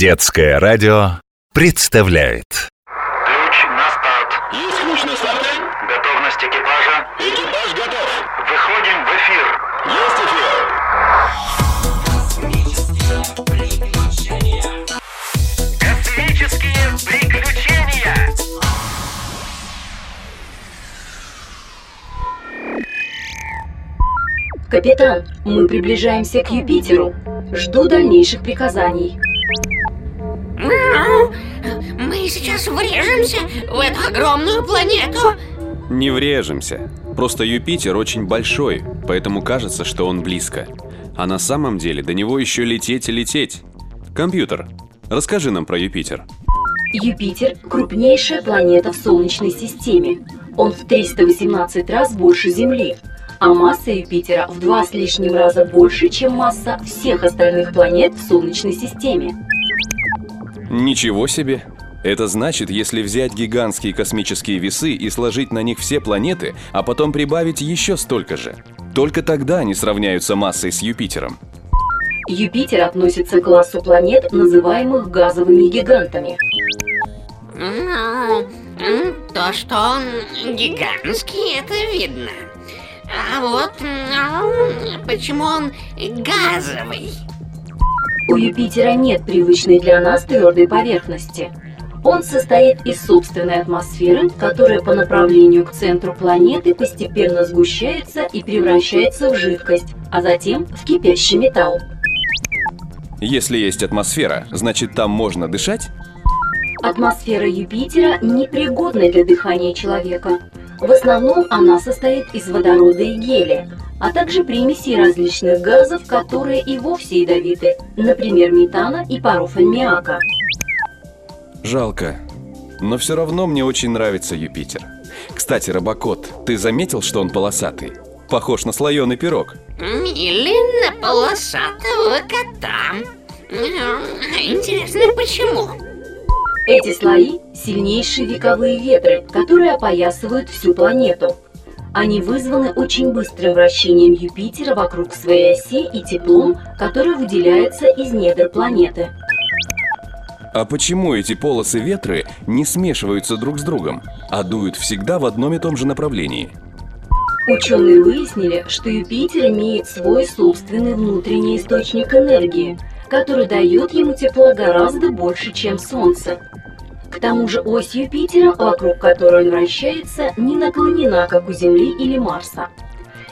Детское радио представляет Ключ на старт. Есть ключ на старте? Готовность экипажа. Экипаж готов. Выходим в эфир. Есть эфир. Космические приключения. Капитан, мы приближаемся к Юпитеру. Жду дальнейших приказаний. Сейчас врежемся в эту огромную планету. Не врежемся. Просто Юпитер очень большой, поэтому кажется, что он близко. А на самом деле до него еще лететь и лететь. Компьютер, расскажи нам про Юпитер. Юпитер – крупнейшая планета в Солнечной системе. Он в 318 раз больше Земли, а масса Юпитера в два с лишним раза больше, чем масса всех остальных планет в Солнечной системе. Ничего себе! Это значит, если взять гигантские космические весы и сложить на них все планеты, а потом прибавить еще столько же. Только тогда они сравняются массой с Юпитером. Юпитер относится к классу планет, называемых газовыми гигантами. То, что он гигантский, это видно. А вот почему он газовый? У Юпитера нет привычной для нас твердой поверхности. Он состоит из собственной атмосферы, которая по направлению к центру планеты постепенно сгущается и превращается в жидкость, а затем в кипящий металл. Если есть атмосфера, значит там можно дышать? Атмосфера Юпитера непригодна для дыхания человека. В основном она состоит из водорода и гелия, а также примесей различных газов, которые и вовсе ядовиты, например, метана и паров аммиака. Жалко. Но все равно мне очень нравится Юпитер. Кстати, Робокот, ты заметил, что он полосатый? Похож на слоеный пирог. Или на полосатого кота. Интересно, почему? Эти слои – сильнейшие вековые ветры, которые опоясывают всю планету. Они вызваны очень быстрым вращением Юпитера вокруг своей оси и теплом, которое выделяется из недр планеты. А почему эти полосы ветры не смешиваются друг с другом, а дуют всегда в одном и том же направлении? Ученые выяснили, что Юпитер имеет свой собственный внутренний источник энергии, который дает ему тепло гораздо больше, чем Солнце. К тому же ось Юпитера, вокруг которой он вращается, не наклонена, как у Земли или Марса.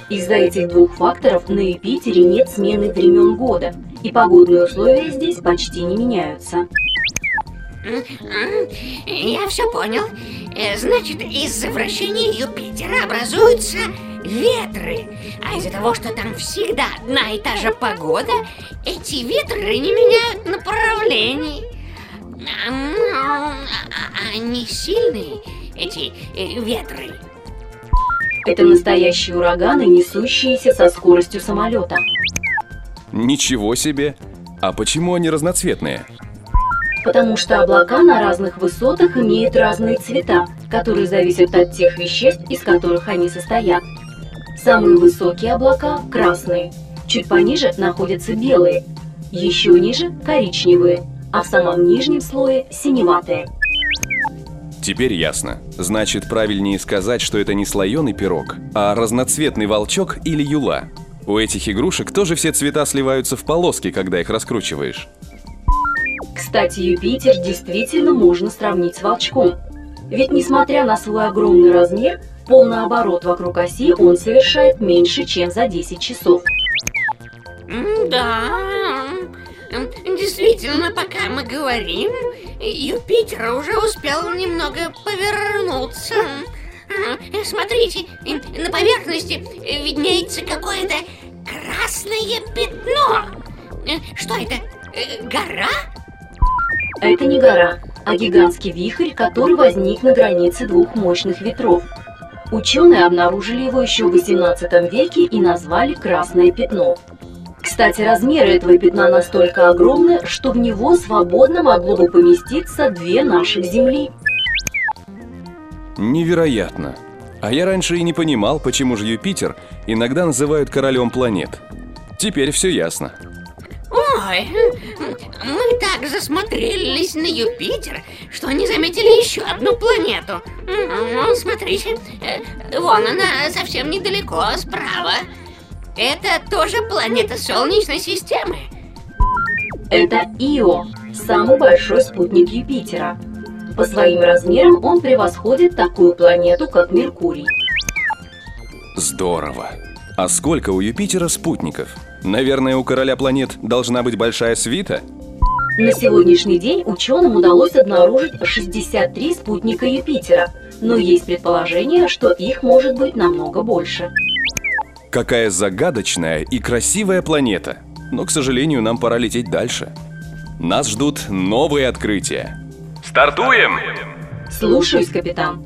Из-за этих двух факторов на Юпитере нет смены времен года, и погодные условия здесь почти не меняются. Я все понял. Э, Значит, из-за вращения Юпитера образуются ветры. А из-за того, что там всегда одна и та же погода, эти ветры не меняют направлений. М, а- а- Они сильные, эти э, ветры. Это настоящие ураганы, несущиеся со скоростью самолета. Ничего себе! А почему они разноцветные? Потому что облака на разных высотах имеют разные цвета, которые зависят от тех веществ, из которых они состоят. Самые высокие облака – красные, чуть пониже находятся белые, еще ниже – коричневые, а в самом нижнем слое – синеватые. Теперь ясно. Значит, правильнее сказать, что это не слоеный пирог, а разноцветный волчок или юла. У этих игрушек тоже все цвета сливаются в полоски, когда их раскручиваешь. Кстати, Юпитер действительно можно сравнить с волчком. Ведь несмотря на свой огромный размер, полный оборот вокруг оси он совершает меньше, чем за 10 часов. Да, действительно, пока мы говорим, Юпитер уже успел немного повернуться. Смотрите, на поверхности виднеется какое-то красное пятно. Что это? Э, Гора? Это не гора, а гигантский вихрь, который возник на границе двух мощных ветров. Ученые обнаружили его еще в 18 веке и назвали «красное пятно». Кстати, размеры этого пятна настолько огромны, что в него свободно могло бы поместиться две наших Земли. Невероятно. А я раньше и не понимал, почему же Юпитер иногда называют королем планет. Теперь все ясно. Ой, мы так засмотрелись на Юпитер, что не заметили еще одну планету. Ну, смотрите, э, вон она совсем недалеко, справа. Это тоже планета Солнечной системы. Это Ио, самый большой спутник Юпитера. По своим размерам он превосходит такую планету, как Меркурий. Здорово. А сколько у Юпитера спутников? Наверное, у короля планет должна быть большая свита? На сегодняшний день ученым удалось обнаружить 63 спутника Юпитера, но есть предположение, что их может быть намного больше. Какая загадочная и красивая планета. Но, к сожалению, нам пора лететь дальше. Нас ждут новые открытия. Стартуем! Слушаюсь, капитан.